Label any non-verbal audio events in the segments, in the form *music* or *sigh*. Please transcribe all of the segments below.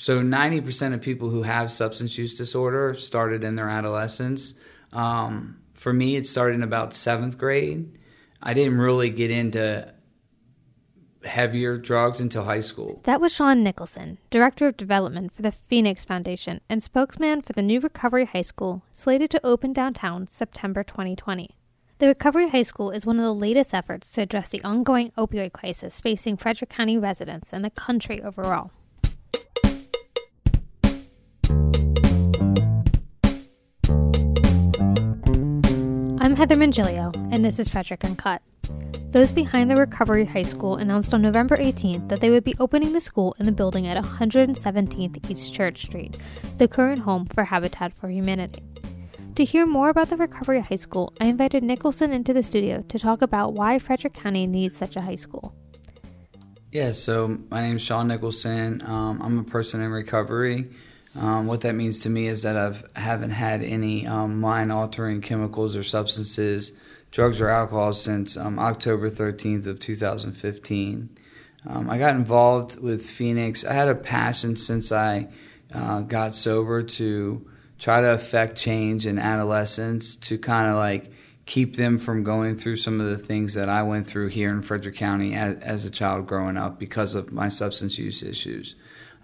So 90% of people who have substance use disorder started in their adolescence. Um, for me, it started in about seventh grade. I didn't really get into heavier drugs until high school. That was Sean Nicholson, Director of Development for the Phoenix Foundation and spokesman for the new Recovery High School, slated to open downtown September 2020. The Recovery High School is one of the latest efforts to address the ongoing opioid crisis facing Frederick County residents and the country overall. I'm Heather Mongilio, and this is Frederick Uncut. Those behind the Recovery High School announced on November 18th that they would be opening the school in the building at 117th East Church Street, the current home for Habitat for Humanity. To hear more about the Recovery High School, I invited Nicholson into the studio to talk about why Frederick County needs such a high school. Yeah, so my name is Sean Nicholson. Um, I'm a person in recovery. Um, what that means to me is that I've haven't had any um, mind altering chemicals or substances, drugs or alcohol since um, October 13th of 2015. Um, I got involved with Phoenix. I had a passion since I uh, got sober to try to affect change in adolescents to kind of like keep them from going through some of the things that I went through here in Frederick County as, as a child growing up because of my substance use issues.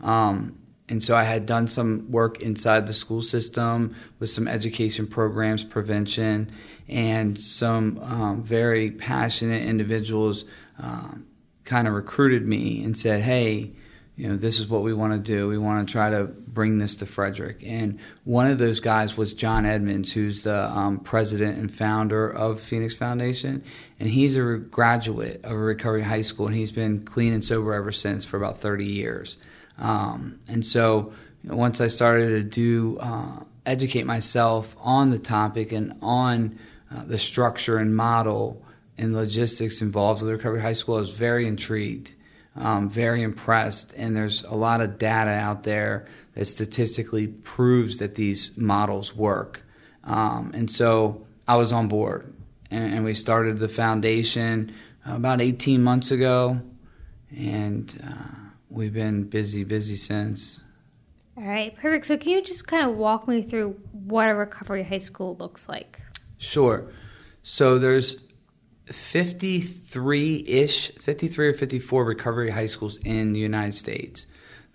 Um, and so I had done some work inside the school system with some education programs, prevention, and some um, very passionate individuals um, kind of recruited me and said, "Hey, you know, this is what we want to do. We want to try to bring this to Frederick. And one of those guys was John Edmonds, who's the um, president and founder of Phoenix Foundation. And he's a graduate of a recovery high school, and he's been clean and sober ever since for about 30 years. Um, and so you know, once I started to do uh, educate myself on the topic and on uh, the structure and model and logistics involved with recovery high school, I was very intrigued um, very impressed. And there's a lot of data out there that statistically proves that these models work. Um, and so I was on board, and, and, we started the foundation about 18 months ago, and uh, we've been busy, busy since. All right, perfect. So, can you just kind of walk me through what a recovery high school looks like? Sure. So, there's 53 ish, 53 or 54 recovery high schools in the United States.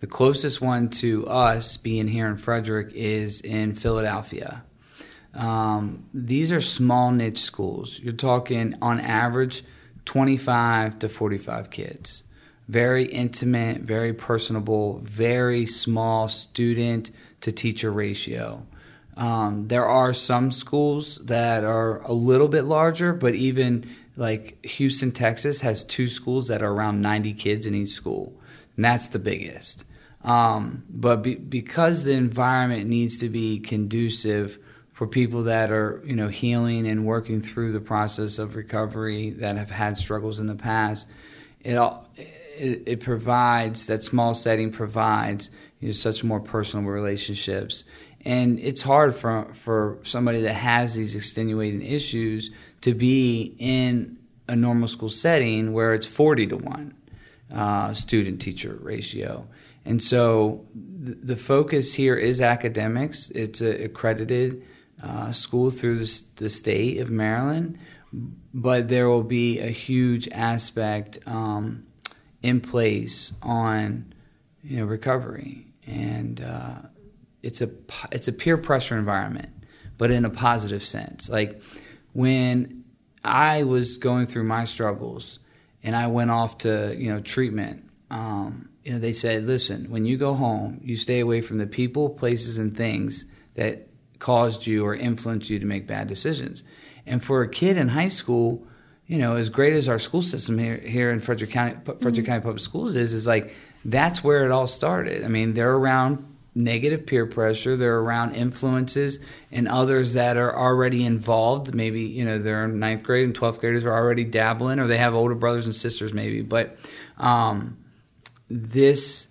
The closest one to us, being here in Frederick, is in Philadelphia. Um, these are small niche schools. You're talking on average 25 to 45 kids. Very intimate, very personable, very small student to teacher ratio. Um, there are some schools that are a little bit larger, but even like Houston, Texas has two schools that are around 90 kids in each school, and that's the biggest. Um, but be, because the environment needs to be conducive for people that are, you know, healing and working through the process of recovery that have had struggles in the past, it all it, it provides that small setting provides you know, such more personal relationships and it's hard for for somebody that has these extenuating issues to be in a normal school setting where it's 40 to 1 uh, student teacher ratio. And so th- the focus here is academics. It's an accredited uh, school through the, the, state of Maryland, but there will be a huge aspect um, in place on you know recovery, and uh, it's a it's a peer pressure environment, but in a positive sense. Like when I was going through my struggles and I went off to you know treatment. Um, you know, they said, listen, when you go home, you stay away from the people, places, and things that caused you or influenced you to make bad decisions. And for a kid in high school, you know, as great as our school system here here in Frederick County, Frederick mm-hmm. County Public Schools is, is like that's where it all started. I mean, they're around negative peer pressure. They're around influences and others that are already involved. Maybe, you know, they're in ninth grade and 12th graders are already dabbling or they have older brothers and sisters maybe. But um, this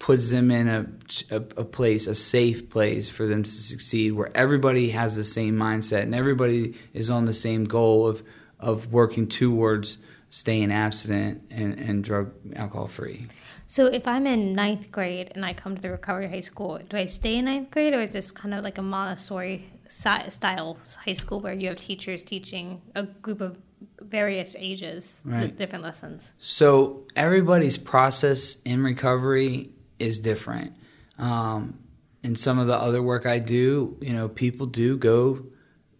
puts them in a, a, a, place, a safe place for them to succeed where everybody has the same mindset and everybody is on the same goal of, of working towards staying abstinent and, and drug alcohol free. So if I'm in ninth grade and I come to the recovery high school, do I stay in ninth grade or is this kind of like a Montessori style high school where you have teachers teaching a group of various ages right. with different lessons? So everybody's process in recovery is different. Um, in some of the other work I do, you know, people do go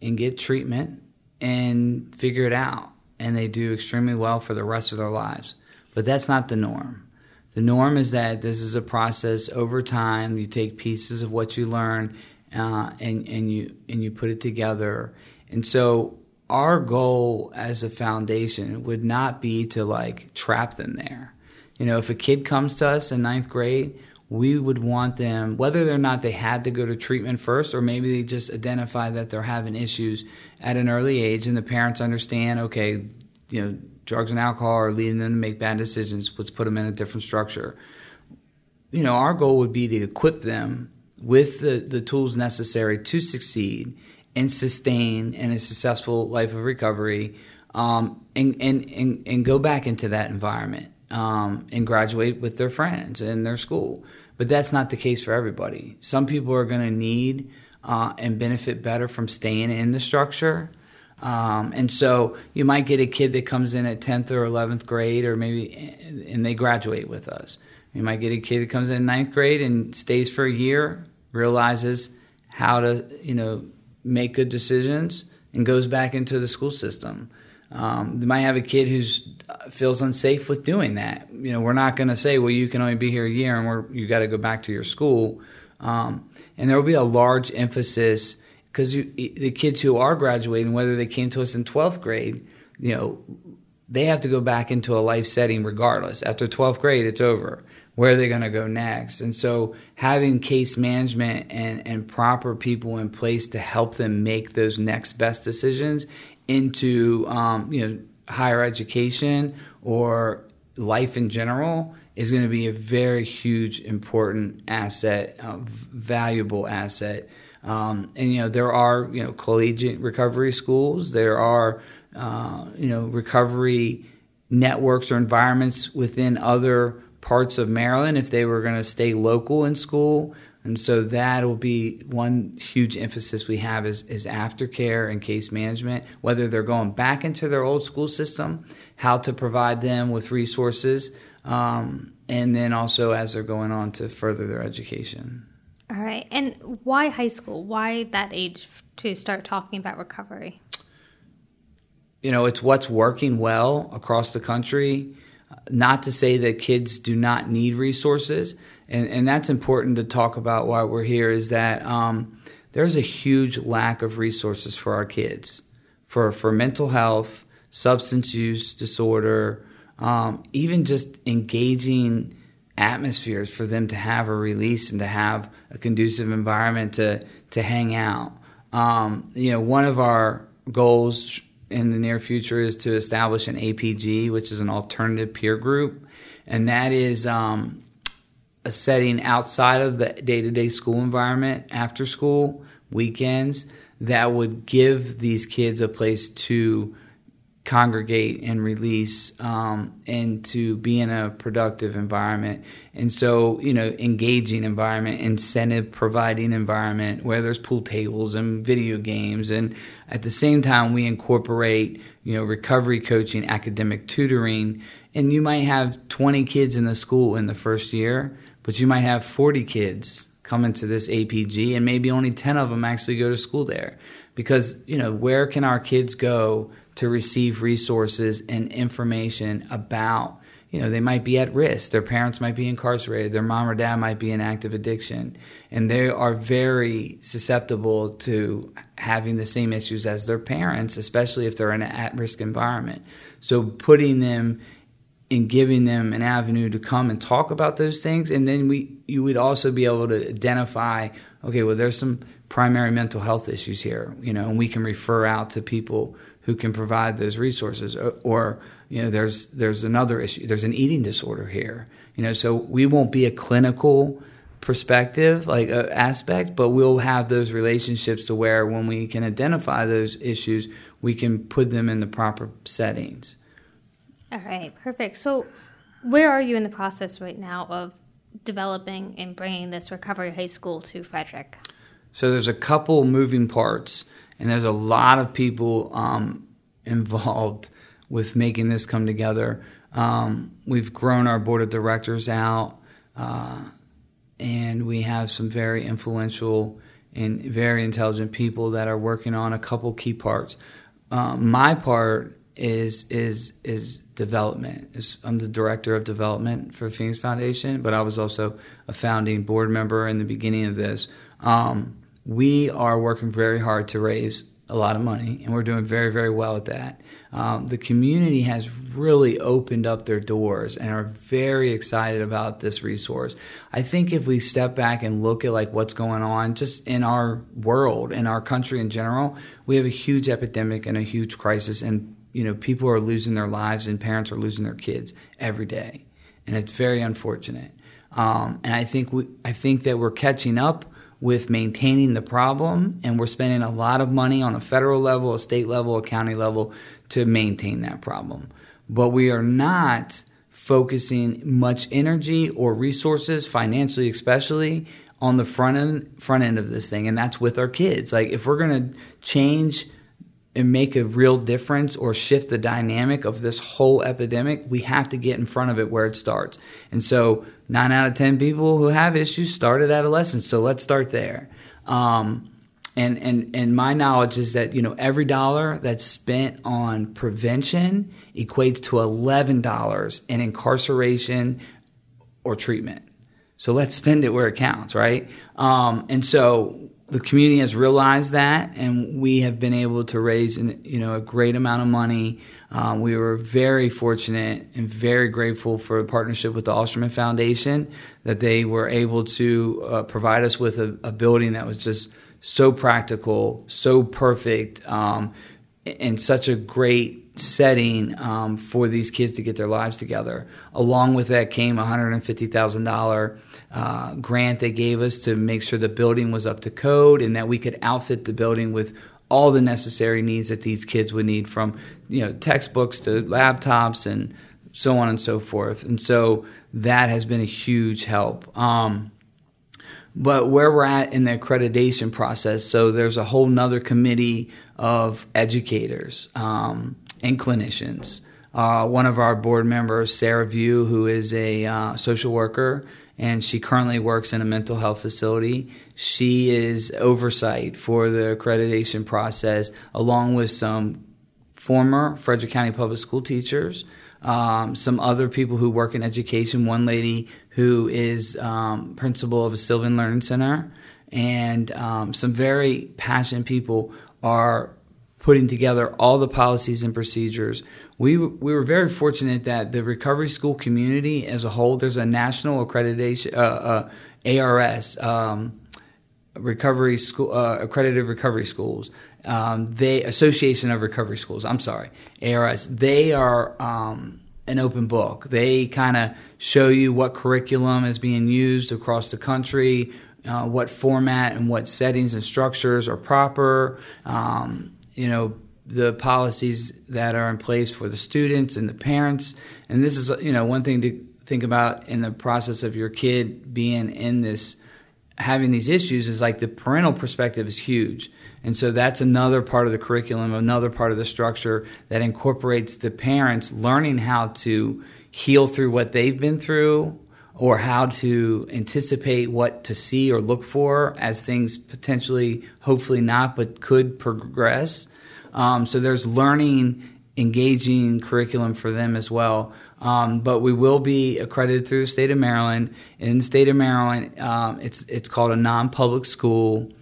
and get treatment and figure it out, and they do extremely well for the rest of their lives. But that's not the norm. The norm is that this is a process over time. You take pieces of what you learn, uh, and and you and you put it together. And so our goal as a foundation would not be to like trap them there. You know, if a kid comes to us in ninth grade, we would want them, whether or not they had to go to treatment first, or maybe they just identify that they're having issues at an early age, and the parents understand, okay, you know, drugs and alcohol are leading them to make bad decisions. Let's put them in a different structure. You know, our goal would be to equip them with the, the tools necessary to succeed and sustain in a successful life of recovery um, and, and, and, and, go back into that environment um, and graduate with their friends in their school. But that's not the case for everybody. Some people are going to need uh, and benefit better from staying in the structure. Um, and so you might get a kid that comes in at 10th or 11th grade, or maybe, and they graduate with us. You might get a kid that comes in ninth grade and stays for a year, realizes how to, you know, make good decisions, and goes back into the school system. Um, they might have a kid who uh, feels unsafe with doing that. You know, we're not going to say, well, you can only be here a year and we're, you got to go back to your school. Um, and there will be a large emphasis because the kids who are graduating, whether they came to us in 12th grade, you know, they have to go back into a life setting regardless. After 12th grade, it's over. Where are they going to go next? And so having case management and, and proper people in place to help them make those next best decisions into, um, you know, higher education or life in general is going to be a very huge, important asset, uh, valuable asset um, and you know there are you know collegiate recovery schools. There are uh, you know recovery networks or environments within other parts of Maryland if they were going to stay local in school. And so that will be one huge emphasis we have is, is aftercare and case management, whether they're going back into their old school system, how to provide them with resources, um, and then also as they're going on to further their education. All right. And why high school? Why that age to start talking about recovery? You know, it's what's working well across the country. Not to say that kids do not need resources, and, and that's important to talk about why we're here, is that um, there's a huge lack of resources for our kids for, for mental health, substance use disorder, um, even just engaging atmospheres for them to have a release and to have a conducive environment to to hang out. Um, you know, one of our goals in the near future is to establish an APG, which is an alternative peer group, and that is um, a setting outside of the day to day school environment, after school, weekends, that would give these kids a place to congregate and release um, and to be in a productive environment. And so you know engaging environment incentive providing environment where there's pool tables and video games. And at the same time we incorporate you know recovery coaching academic tutoring. And you might have 20 kids in the school in the first year but you might have 40 kids come into this APG and maybe only 10 of them actually go to school there. Because you know where can our kids go to receive resources and information about you know they might be at risk. Their parents might be incarcerated. Their mom or dad might be in active addiction. And they are very susceptible to having the same issues as their parents especially if they're in an at-risk environment. So putting them and giving them an avenue to come and talk about those things. And then we you would also be able to identify okay well there's some primary mental health issues here you know and we can refer out to people who can provide those resources or, or, you know there's there's another issue there's an eating disorder here you know so we won't be a clinical perspective like uh, aspect but we'll have those relationships to where when we can identify those issues we can put them in the proper settings All right, perfect. So, where are you in the process right now of developing and bringing this recovery high school to Frederick? So, there's a couple moving parts, and there's a lot of people um, involved with making this come together. Um, we've grown our board of directors out, uh, and we have some very influential and very intelligent people that are working on a couple key parts. Um, my part is is is development. I'm the director of development for Phoenix Foundation, but I was also a founding board member in the beginning of this. Um, we are working very hard to raise a lot of money, and we're doing very, very well at that. Um, the community has really opened up their doors and are very excited about this resource. I think if we step back and look at like what's going on just in our world, in our country in general, we have a huge epidemic and a huge crisis, and you know people are losing their lives and parents are losing their kids every day, and it's very unfortunate. Um, and I think we, I think that we're catching up with maintaining the problem, and we're spending a lot of money on a federal level, a state level, a county level to maintain that problem. But we are not focusing much energy or resources, financially especially, on the front end front end of this thing, and that's with our kids. Like if we're gonna change and make a real difference or shift the dynamic of this whole epidemic, we have to get in front of it where it starts. And so, nine out of 10 people who have issues start at adolescence. So, let's start there. Um, and, and, and my knowledge is that, you know, every dollar that's spent on prevention equates to $11 in incarceration or treatment. So let's spend it where it counts, right? Um, and so the community has realized that, and we have been able to raise, an, you know, a great amount of money. Um, we were very fortunate and very grateful for a partnership with the Ausherman Foundation that they were able to uh, provide us with a, a, building that was just so practical, so perfect, um, and such a great setting um, for these kids to get their lives together. Along with that came a hundred and fifty thousand dollar uh, grant they gave us to make sure the building was up to code and that we could outfit the building with all the necessary needs that these kids would need from you know textbooks to laptops and so on and so forth. And so that has been a huge help. Um, but where we're at in the accreditation process, so there's a whole nother committee of educators um, and clinicians. Uh, one of our board members, Sarah View, who is a uh, social worker, and she currently works in a mental health facility. She is oversight for the accreditation process, along with some former Frederick County Public School teachers, um, some other people who work in education. One lady who is um, principal of a Sylvan Learning Center, and um, some very passionate people are putting together all the policies and procedures. We, we were very fortunate that the recovery school community as a whole, there's a national accreditation, uh, uh, ARS, um, recovery school, uh, accredited recovery schools. Um, they Association of Recovery Schools. I'm sorry, ARS. They are um, an open book. They kind of show you what curriculum is being used across the country, uh, what format and what settings and structures are proper. Um, you know the policies that are in place for the students and the parents. And this is you know one thing to think about in the process of your kid being in this having these issues is like the parental perspective is huge. And so that's another part of the curriculum, another part of the structure that incorporates the parents learning how to heal through what they've been through or how to anticipate what to see or look for as things potentially, hopefully not, but could progress. Um, so there's learning, engaging curriculum for them as well. Um, but we will be accredited through the state of Maryland. In the state of Maryland, um, it's it's called a non-public school,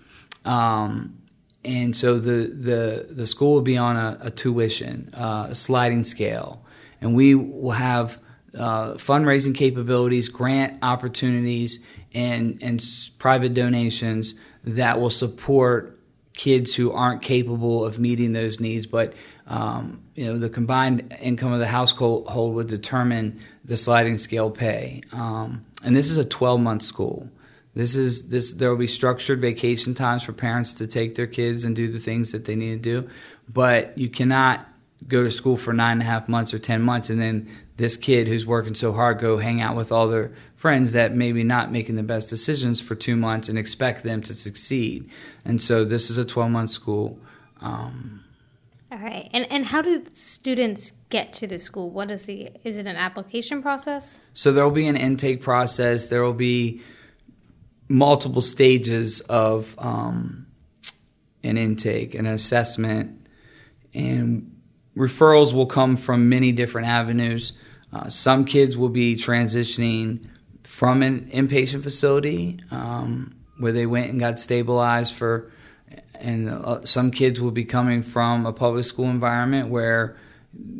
um, and so the the the school will be on a, a tuition, uh, a sliding scale, and we will have uh, fundraising capabilities, grant opportunities, and and private donations that will support kids who aren't capable of meeting those needs. But um, you know, the combined income of the household would determine the sliding scale pay. Um, and this is a 12 month school. This is this. There will be structured vacation times for parents to take their kids and do the things that they need to do, but you cannot go to school for nine and a half months or 10 months and then this kid who's working so hard go hang out with all their friends that maybe not making the best decisions for two months and expect them to succeed. And so this is a 12 month school um, all right. And and how do students get to the school? What is the is it an application process? So there will be an intake process. There will be multiple stages of um, an intake an assessment and referrals will come from many different avenues. Uh, some kids will be transitioning from an inpatient facility um, where they went and got stabilized for, and uh, some kids will be coming from a public school environment where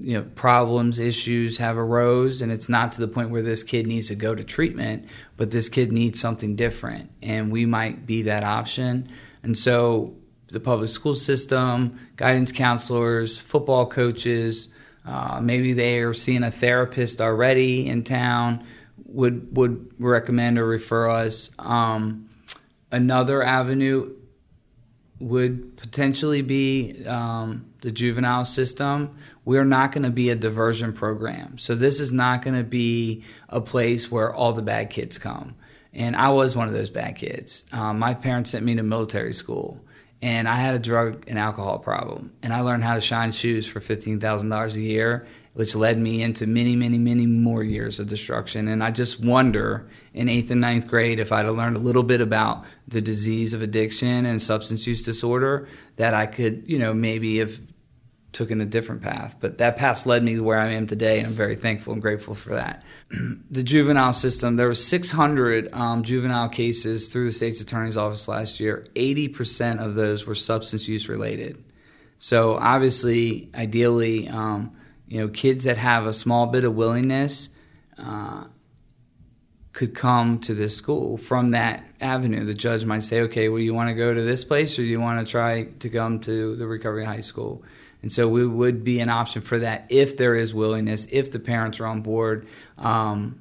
you know problems issues have arose and it's not to the point where this kid needs to go to treatment but this kid needs something different and we might be that option and so the public school system, guidance counselors, football coaches. Uh, maybe they are seeing a therapist already in town. Would would recommend or refer us. Um, another avenue would potentially be um, the juvenile system. We're not going to be a diversion program, so this is not going to be a place where all the bad kids come. And I was one of those bad kids. Um, my parents sent me to military school and I had a drug and alcohol problem. And I learned how to shine shoes for $15,000 a year, which led me into many, many, many more years of destruction. And I just wonder in eighth and ninth grade if I'd have learned a little bit about the disease of addiction and substance use disorder, that I could, you know, maybe have took in a different path. But that path led me to where I am today, and I'm very thankful and grateful for that. *clears throat* the juvenile system, there were 600 um, juvenile cases through the state's attorney's office last year. 80% of those were substance use related. So obviously, ideally, um, you know, kids that have a small bit of willingness uh, could come to this school from that avenue. The judge might say, "Okay, well, you want to go to this place, or do you want to try to come to the Recovery High School?" And so we would be an option for that if there is willingness, if the parents are on board, um,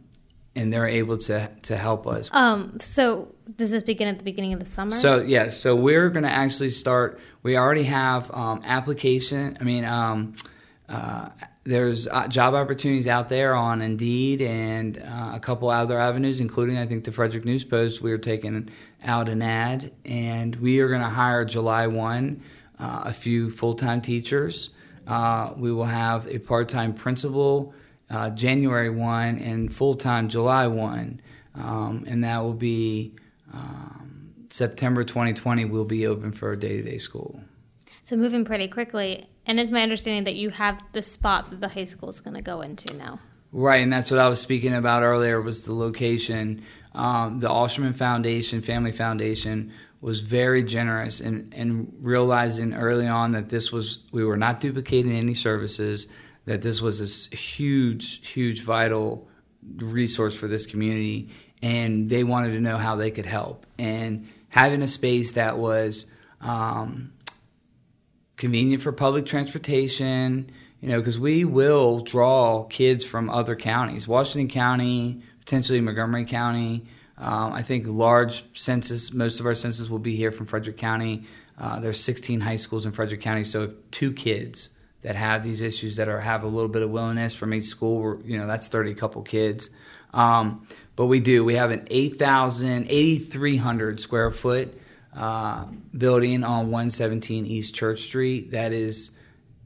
and they're able to to help us. Um, so does this begin at the beginning of the summer? So yeah, so we're going to actually start. We already have um, application. I mean, um, uh, there's uh, job opportunities out there on Indeed and uh, a couple other avenues, including I think the Frederick News Post. We are taking out an ad, and we are going to hire July one uh, a few full time teachers. Uh, we will have a part time principal uh, January 1 and full time July 1. Um, and that will be um, September 2020, we'll be open for a day to day school. So moving pretty quickly. And it's my understanding that you have the spot that the high school is going to go into now. Right, and that's what I was speaking about earlier was the location. Um, the Ausherman Foundation, Family Foundation, was very generous in, in realizing early on that this was we were not duplicating any services, that this was this huge, huge, vital resource for this community, and they wanted to know how they could help. And having a space that was um, convenient for public transportation, you know, because we will draw kids from other counties, Washington County, potentially Montgomery County. Um, I think large census, most of our census will be here from Frederick County. Uh, there's 16 high schools in Frederick County, so if two kids that have these issues that are have a little bit of willingness from each school, you know, that's 30 couple kids. Um, but we do. We have an 8,000, 8,300 square foot uh, building on 117 East Church Street that is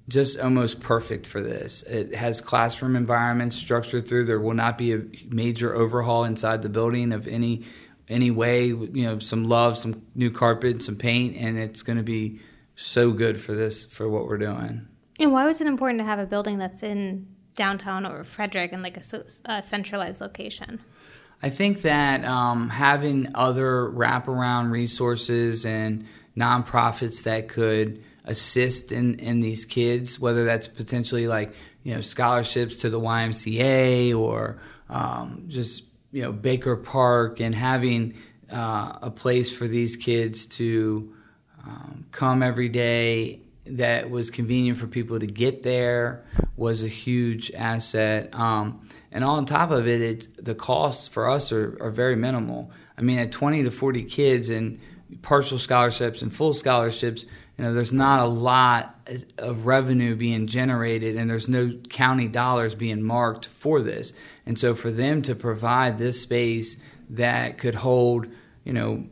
just almost perfect for this. It has classroom environments structured through. There will not be a major overhaul inside the building of any any way. You know, some love, some new carpet, some paint, and it's going to be so good for this for what we're doing. And why was it important to have a building that's in downtown or Frederick in like a, a centralized location? I think that um, having other wraparound resources and nonprofits that could assist in, in these kids, whether that's potentially like you know scholarships to the YMCA or um, just you know Baker Park and having uh, a place for these kids to um, come every day that was convenient for people to get there was a huge asset. Um, and on top of it, it the costs for us are, are very minimal. I mean, at 20 to 40 kids and partial scholarships and full scholarships, you know, there's not a lot of revenue being generated, and there's no county dollars being marked for this. And so, for them to provide this space that could hold, you know,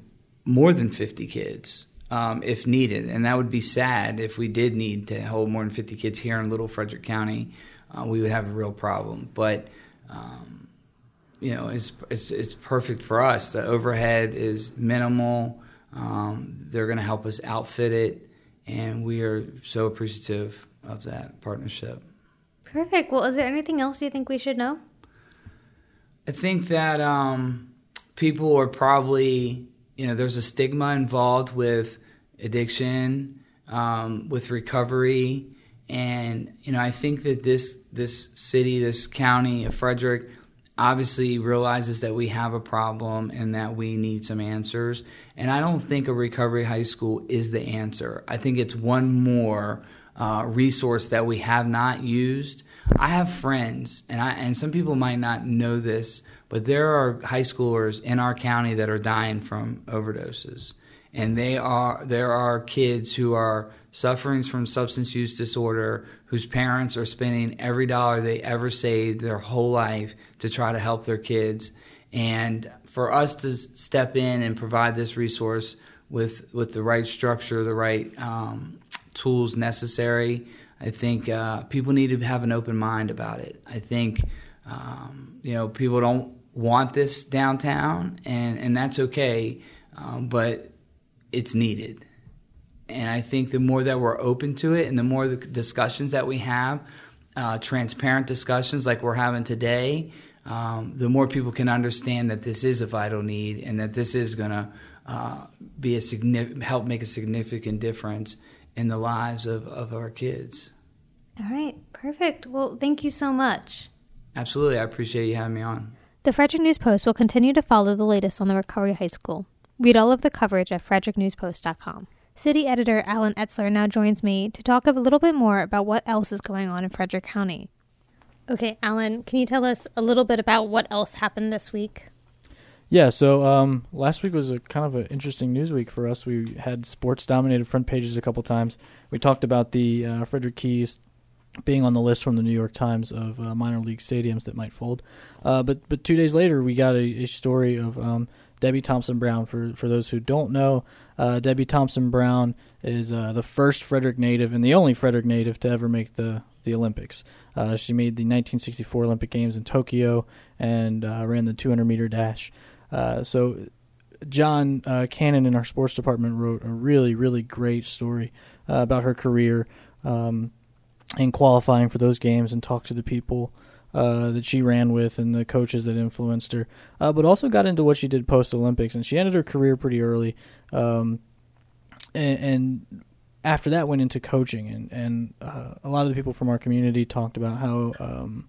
more than 50 kids um, if needed, and that would be sad if we did need to hold more than 50 kids here in Little Frederick County. Uh, we would have a real problem. But um, you know, it's, it's, it's perfect for us. The overhead is minimal. Um, they're going to help us outfit it, and we are so appreciative of that partnership. Perfect. Well, is there anything else you think we should know? I think that um, people are probably, you know, there's a stigma involved with addiction, um, with recovery, and you know, I think that this this city, this county of Frederick, obviously realizes that we have a problem and that we need some answers. And I don't think a recovery high school is the answer. I think it's one more uh, resource that we have not used. I have friends, and I and some people might not know this, but there are high schoolers in our county that are dying from overdoses, and they are there are kids who are suffering from substance use disorder whose parents are spending every dollar they ever saved their whole life to try to help their kids. And for us to step in and provide this resource with, with the right structure, the right um, tools necessary, I think uh, people need to have an open mind about it. I think um, you know people don't want this downtown, and and that's okay, um, but it's needed. And I think the more that we're open to it and the more the discussions that we have, uh, transparent discussions like we're having today, um, the more people can understand that this is a vital need and that this is going to uh, be a significant, help make a significant difference in the lives of, of our kids. All right, perfect. Well, thank you so much. Absolutely. I appreciate you having me on. The Frederick News Post will continue to follow the latest on the Recovery High School. Read all of the coverage at fredericknewspost.com. City editor Allen Etzler now joins me to talk a little bit more about what else is going on in Frederick County. Okay, Allen, can you tell us a little bit about what else happened this week? Yeah, so um, last week was a kind of an interesting news week for us. We had sports dominated front pages a couple times. We talked about the uh, Frederick Keys being on the list from the New York Times of uh, minor league stadiums that might fold. Uh, but but two days later, we got a, a story of um, Debbie Thompson Brown. For for those who don't know, uh, Debbie Thompson Brown is uh, the first Frederick native and the only Frederick native to ever make the the Olympics. Uh, she made the 1964 Olympic Games in Tokyo and uh, ran the 200 meter dash. Uh, so John uh, Cannon in our sports department wrote a really really great story about her career. Um, and qualifying for those games and talked to the people uh, that she ran with and the coaches that influenced her, uh, but also got into what she did post Olympics. And she ended her career pretty early, um, and, and, after that went into coaching. And, and uh, a lot of the people from our community talked about how um,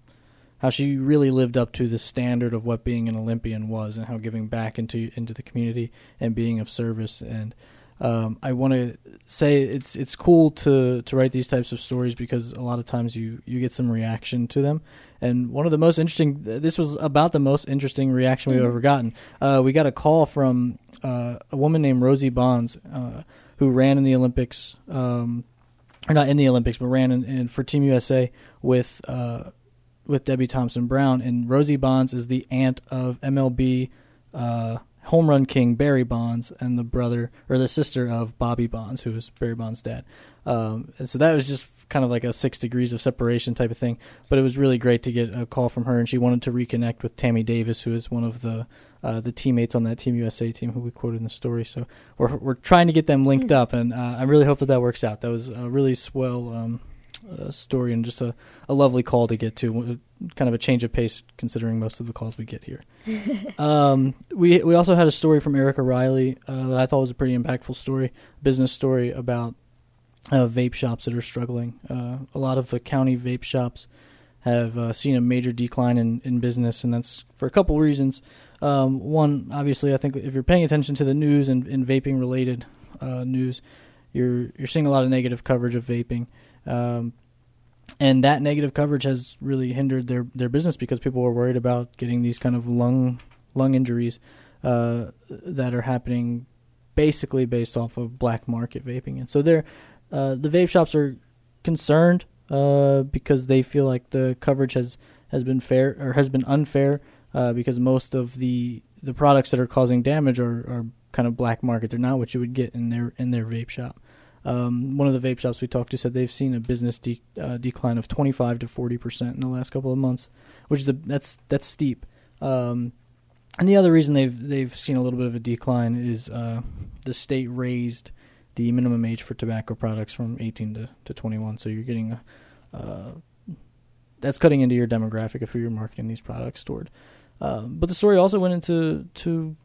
how she really lived up to the standard of what being an Olympian was, and how giving back into into the community and being of service and um, I want to say it's it's cool to to write these types of stories because a lot of times you you get some reaction to them. And one of the most interesting this was about the most interesting reaction we've mm-hmm. ever gotten. Uh, we got a call from uh, a woman named Rosie Bonds uh, who ran in the Olympics, um, or not in the Olympics, but ran in, in for Team USA with uh, with Debbie Thompson Brown. And Rosie Bonds is the aunt of MLB uh, home run king Barry Bonds and the brother or the sister of Bobby Bonds, who was Barry Bonds' dad. Um, and so that was just kind of like a six degrees of separation type of thing. But it was really great to get a call from her, and she wanted to reconnect with Tammy Davis, who is one of the uh, the teammates on that Team USA team who we quoted in the story. So we're we're trying to get them linked mm. up, and uh, I really hope that that works out. That was a really swell. Um, uh, story and just a, a lovely call to get to. Kind of a change of pace considering most of the calls we get here. *laughs* um, we we also had a story from Erica Riley uh, that I thought was a pretty impactful story, business story about uh, vape shops that are struggling. Uh, a lot of the county vape shops have uh, seen a major decline in, in business, and that's for a couple reasons. Um, one, obviously, I think if you're paying attention to the news and, and vaping related uh, news, you're you're seeing a lot of negative coverage of vaping. Um, and that negative coverage has really hindered their, their business because people are worried about getting these kind of lung lung injuries uh, that are happening basically based off of black market vaping, and so they're uh, the vape shops are concerned uh, because they feel like the coverage has has been fair or has been unfair uh, because most of the the products that are causing damage are, are kind of black market. They're not what you would get in their in their vape shop. Um, one of the vape shops we talked to said they've seen a business de- uh, decline of 25 to 40 percent in the last couple of months, which is a that's that's steep. Um, and the other reason they've they've seen a little bit of a decline is uh, the state raised the minimum age for tobacco products from 18 to, to 21. So you're getting uh, that's cutting into your demographic if you're marketing these products toward. Uh, but the story also went into to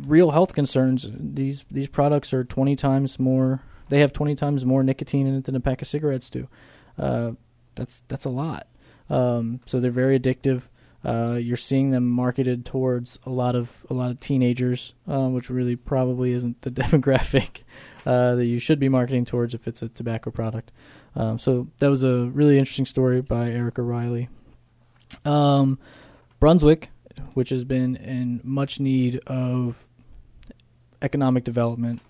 real health concerns. These these products are 20 times more. They have 20 times more nicotine in it than a pack of cigarettes do. Uh, that's that's a lot. Um, so they're very addictive. Uh, you're seeing them marketed towards a lot of a lot of teenagers, uh, which really probably isn't the *laughs* demographic uh, that you should be marketing towards if it's a tobacco product. Um, so that was a really interesting story by Erica Riley. Um, Brunswick, which has been in much need of economic development,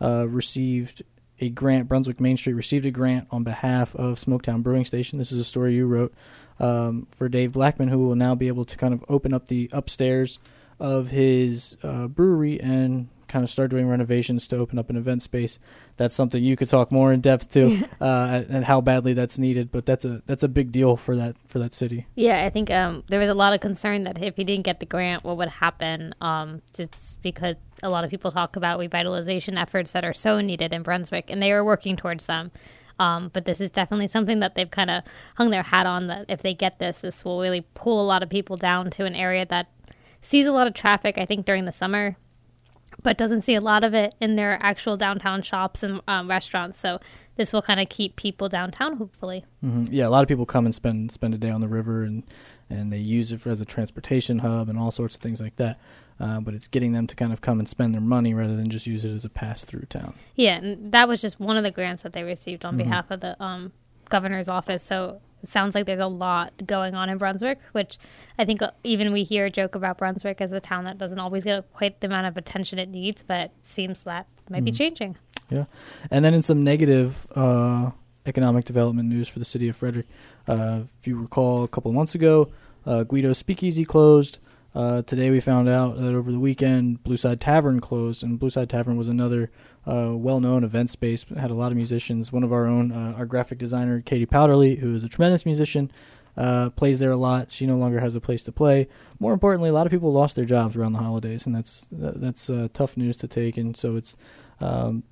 uh, received a grant. Brunswick Main Street received a grant on behalf of Smoketown Brewing Station. This is a story you wrote um, for Dave Blackman, who will now be able to kind of open up the upstairs of his uh, brewery and kind of start doing renovations to open up an event space. That's something you could talk more in depth to, *laughs* uh, and how badly that's needed. But that's a that's a big deal for that for that city. Yeah, I think um, there was a lot of concern that if he didn't get the grant, what would happen? Um, just because a lot of people talk about revitalization efforts that are so needed in Brunswick, and they are working towards them. Um, but this is definitely something that they've kind of hung their hat on. That if they get this, this will really pull a lot of people down to an area that sees a lot of traffic. I think during the summer, but doesn't see a lot of it in their actual downtown shops and um, restaurants. So this will kind of keep people downtown, hopefully. Mm-hmm. Yeah, a lot of people come and spend spend a day on the river and and they use it for, as a transportation hub and all sorts of things like that. Uh, but it's getting them to kind of come and spend their money rather than just use it as a pass through town. Yeah, and that was just one of the grants that they received on mm-hmm. behalf of the um, governor's office. So it sounds like there's a lot going on in Brunswick, which I think uh, even we hear a joke about Brunswick as a town that doesn't always get quite the amount of attention it needs, but seems that might mm-hmm. be changing. Yeah. And then in some negative uh, economic development news for the city of Frederick, uh, if you recall a couple of months ago, uh, Guido's Speakeasy closed. Uh, today we found out that over the weekend, Blueside Tavern closed, and Blueside Tavern was another uh, well-known event space. Had a lot of musicians. One of our own, uh, our graphic designer Katie Powderly, who is a tremendous musician, uh, plays there a lot. She no longer has a place to play. More importantly, a lot of people lost their jobs around the holidays, and that's that's uh, tough news to take. And so it's um,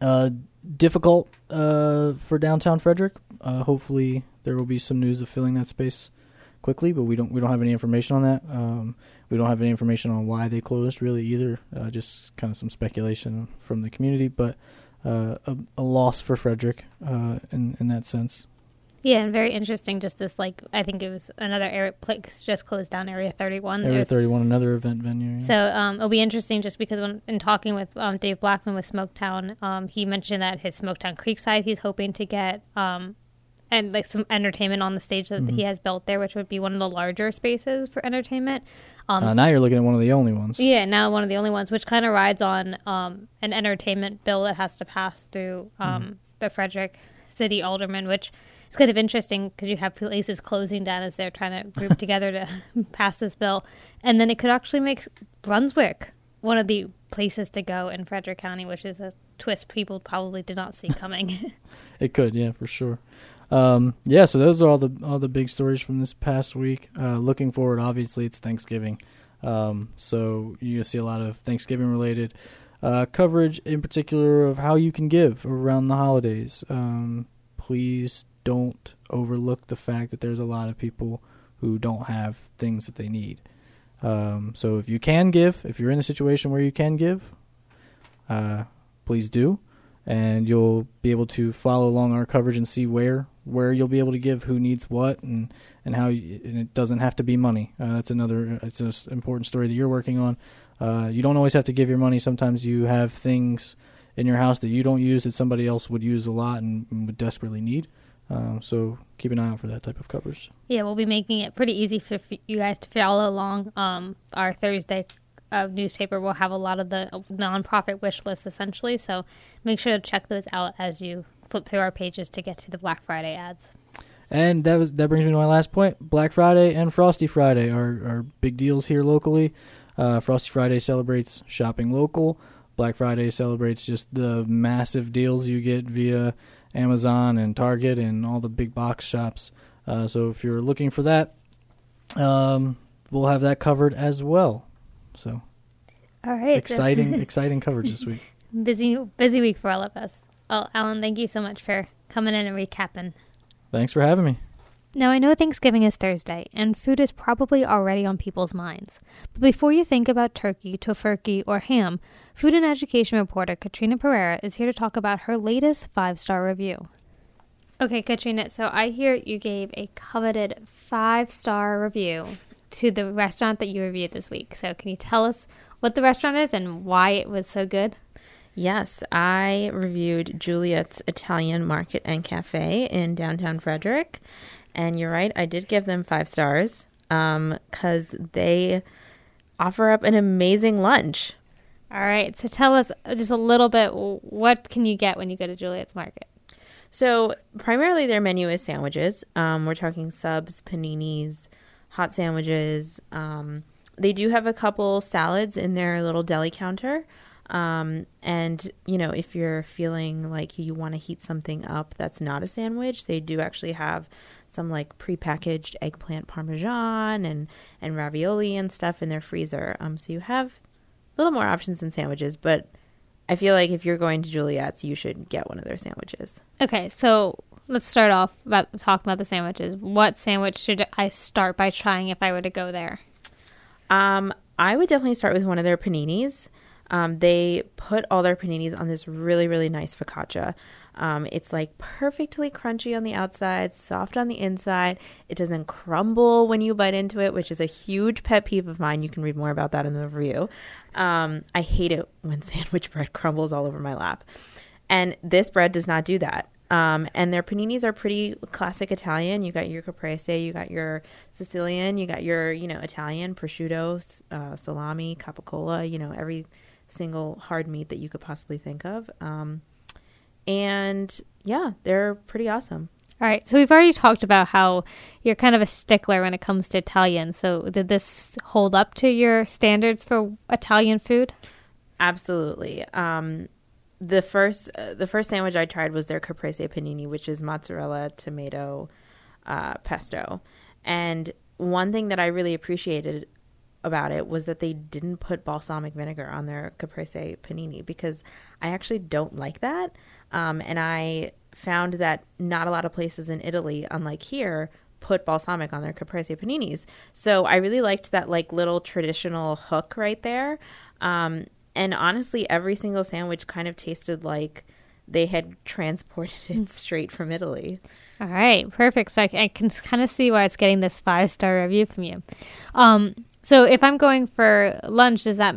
uh, difficult for downtown Frederick. hopefully, there will be some news of filling that space quickly, but we don't we don't have any information on that. Um, we don't have any information on why they closed really either. Uh, just kind of some speculation from the community, but uh, a, a, loss for Frederick uh, in in that sense. Yeah, and very interesting. Just this, like, I think it was another area place just closed down, Area Thirty One. Area Thirty One, another event venue. Yeah. So um, it'll be interesting, just because when in talking with um, Dave Blackman with Smoketown, um, he mentioned that his Smoketown Creekside, he's hoping to get um, and like some entertainment on the stage that mm-hmm. he has built there, which would be one of the larger spaces for entertainment. Um, uh, now you're looking at one of the only ones. Yeah, now one of the only ones, which kind of rides on um, an entertainment bill that has to pass through um, mm-hmm. the Frederick City Alderman, which is kind of interesting because you have places closing down as they're trying to group *laughs* together to *laughs* pass this bill, and then it could actually make Brunswick one of the places to go in Frederick County, which is a twist people probably did not see coming. *laughs* it could, yeah, for sure. Um, yeah, so those are all the all the big stories from this past week. Uh, looking forward, obviously, it's Thanksgiving, um, so you'll see a lot of Thanksgiving related uh, coverage, in particular of how you can give around the holidays. Um, please don't overlook the fact that there's a lot of people who don't have things that they need. Um, so if you can give, if you're in a situation where you can give, uh, please do and you'll be able to follow along our coverage and see where where you'll be able to give who needs what and and how you, and it doesn't have to be money. Uh, that's another it's an important story that you're working on. Uh, you don't always have to give your money. Sometimes you have things in your house that you don't use that somebody else would use a lot and, and would desperately need. Um, so keep an eye out for that type of covers. Yeah, we'll be making it pretty easy for you guys to follow along. Um, our Thursday uh, newspaper will have a lot of the nonprofit wish lists essentially. So make sure to check those out as you flip through our pages to get to the Black Friday ads. And that was that brings me to my last point. Black Friday and Frosty Friday are, are big deals here locally. Uh, Frosty Friday celebrates shopping local. Black Friday celebrates just the massive deals you get via Amazon and Target and all the big box shops. Uh, so if you're looking for that, um, we'll have that covered as well. So All right. exciting, *laughs* exciting coverage this week. busy busy week for all of us. Well, Allen, thank you so much for coming in and recapping. Thanks for having me. Now, I know Thanksgiving is Thursday, and food is probably already on people's minds. But before you think about turkey, tofurkey, or ham, food and education reporter Katryna Perera is here to talk about her latest five star review. Okay, Katryna, so I hear you gave a coveted five star review to the restaurant that you reviewed this week. So, can you tell us what the restaurant is and why it was so good? Yes, I reviewed Juliet's Italian Market and Cafe in downtown Frederick. And you're right, I did give them five stars because they offer up an amazing lunch. All right, so tell us just a little bit what can you get when you go to Juliet's Market? So, primarily their menu is sandwiches. Um, we're talking subs, paninis, hot sandwiches. Um, they do have a couple salads in their little deli counter. Um, and you know, if you're feeling like you want to heat something up that's not a sandwich, they do actually have some like prepackaged eggplant parmesan and and ravioli and stuff in their freezer. Um, so you have a little more options than sandwiches, but I feel like if you're going to Juliet's, you should get one of their sandwiches. Okay, so let's start off about talking about the sandwiches. What sandwich should I start by trying if I were to go there? Um, I would definitely start with one of their paninis. Um, they put all their paninis on this really, really nice focaccia. Um, it's like perfectly crunchy on the outside, soft on the inside. It doesn't crumble when you bite into it, which is a huge pet peeve of mine. You can read more about that in the review. Um, I hate it when *laughs* sandwich bread crumbles all over my lap. And this bread does not do that. Um, and their paninis are pretty classic Italian. You got your caprese, you got your Sicilian, you got your, you know, Italian prosciutto, uh, salami, capicola, you know, every single hard meat that you could possibly think of. Um, and yeah, they're pretty awesome. All right. So we've already talked about how you're kind of a stickler when it comes to Italian. So did this hold up to your standards for Italian food? Absolutely. Um, the first uh, the first sandwich I tried was their caprese panini, which is mozzarella, tomato, uh, pesto. And one thing that I really appreciated about it was that they didn't put balsamic vinegar on their caprese panini because I actually don't like that. Um, and I found that not a lot of places in Italy, unlike here, put balsamic on their caprese paninis. So I really liked that like little traditional hook right there. Um, and honestly, every single sandwich kind of tasted like they had *laughs* transported it straight from Italy. All right, perfect. So I, I can kind of see why it's getting this five star review from you. Um, so if I'm going for lunch, does that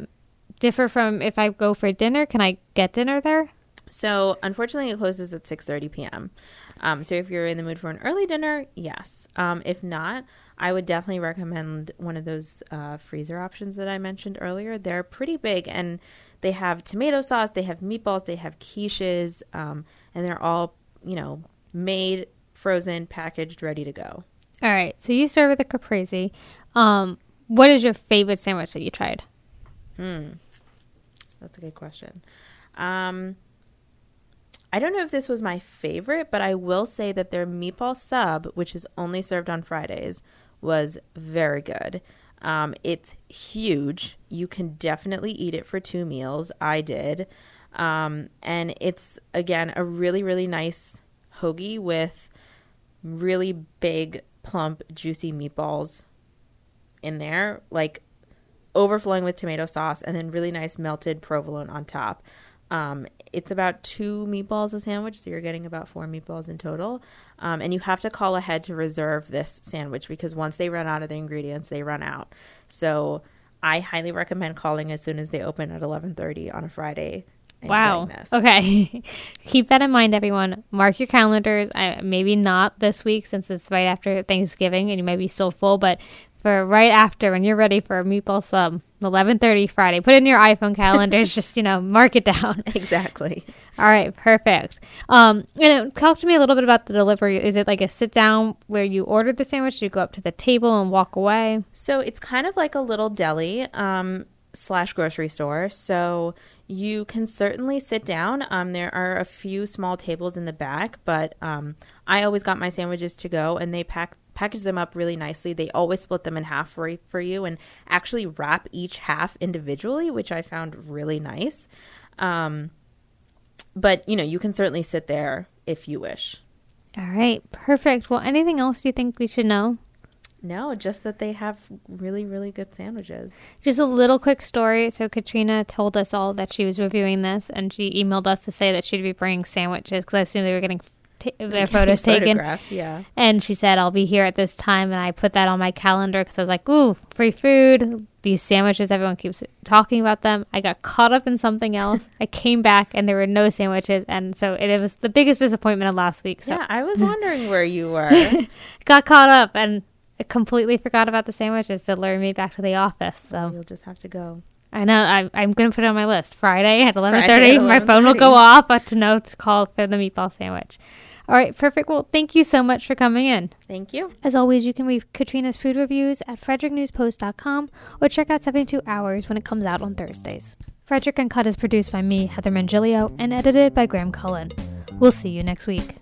differ from if I go for dinner? Can I get dinner there? So unfortunately, it closes at 6:30 p.m. Um, so if you're in the mood for an early dinner, yes. Um, if not, I would definitely recommend one of those uh, freezer options that I mentioned earlier. They're pretty big and they have tomato sauce, they have meatballs, they have quiches, um, and they're all you know made, frozen, packaged, ready to go. All right. So you start with the caprese. Um, what is your favorite sandwich that you tried? Hmm, that's a good question. Um, I don't know if this was my favorite, but I will say that their meatball sub, which is only served on Fridays, was very good. Um, it's huge. You can definitely eat it for two meals. I did. Um, and it's, again, a really, really nice hoagie with really big, plump, juicy meatballs in there, like overflowing with tomato sauce, and then really nice melted provolone on top. Um, it's about two meatballs a sandwich, so you're getting about four meatballs in total. Um, and you have to call ahead to reserve this sandwich because once they run out of the ingredients, they run out. So I highly recommend calling as soon as they open at 11:30 on a Friday. Wow. Okay. *laughs* Keep that in mind, everyone. Mark your calendars. I, maybe not this week since it's right after Thanksgiving and you may be still full, but for right after when you're ready for a meatball sub, 11:30 Friday. Put it in your iPhone calendars. *laughs* just you know, mark it down. *laughs* Exactly. *laughs* All right, perfect. Um, and talk to me a little bit about the delivery. Is it like a sit down where you ordered the sandwich? You go up to the table and walk away? So it's kind of like a little deli um, slash grocery store. So you can certainly sit down. Um, there are a few small tables in the back, but um, I always got my sandwiches to go, and they pack package them up really nicely. They always split them in half for, for you and actually wrap each half individually, which I found really nice. Um, but you know, you can certainly sit there if you wish. All right, perfect. Well, anything else do you think we should know? No, just that they have really, really good sandwiches. Just a little quick story. So Katryna told us all that she was reviewing this, and she emailed us to say that she'd be bringing sandwiches because I assumed they were getting t- their *laughs* photos taken. Yeah. And she said, I'll be here at this time. And I put that on my calendar because I was like, ooh, free food. These sandwiches, everyone keeps talking about them. I got caught up in something else. *laughs* I came back and there were no sandwiches. And so it, it was the biggest disappointment of last week. So Yeah, I was *laughs* wondering where you were. got caught up and I completely forgot about the sandwiches to lure me back to the office. So You'll just have to go. I know I, I'm going to put it on my list. Friday at 11:30, Friday at my phone will go off but to know to call for the meatball sandwich. All right, perfect. Well, thank you so much for coming in. Thank you. As always, you can read Katryna's food reviews at fredericknewspost.com or check out 72 Hours when it comes out on Thursdays. Frederick Uncut is produced by me, Heather Mongilio, and edited by Graham Cullen. We'll see you next week.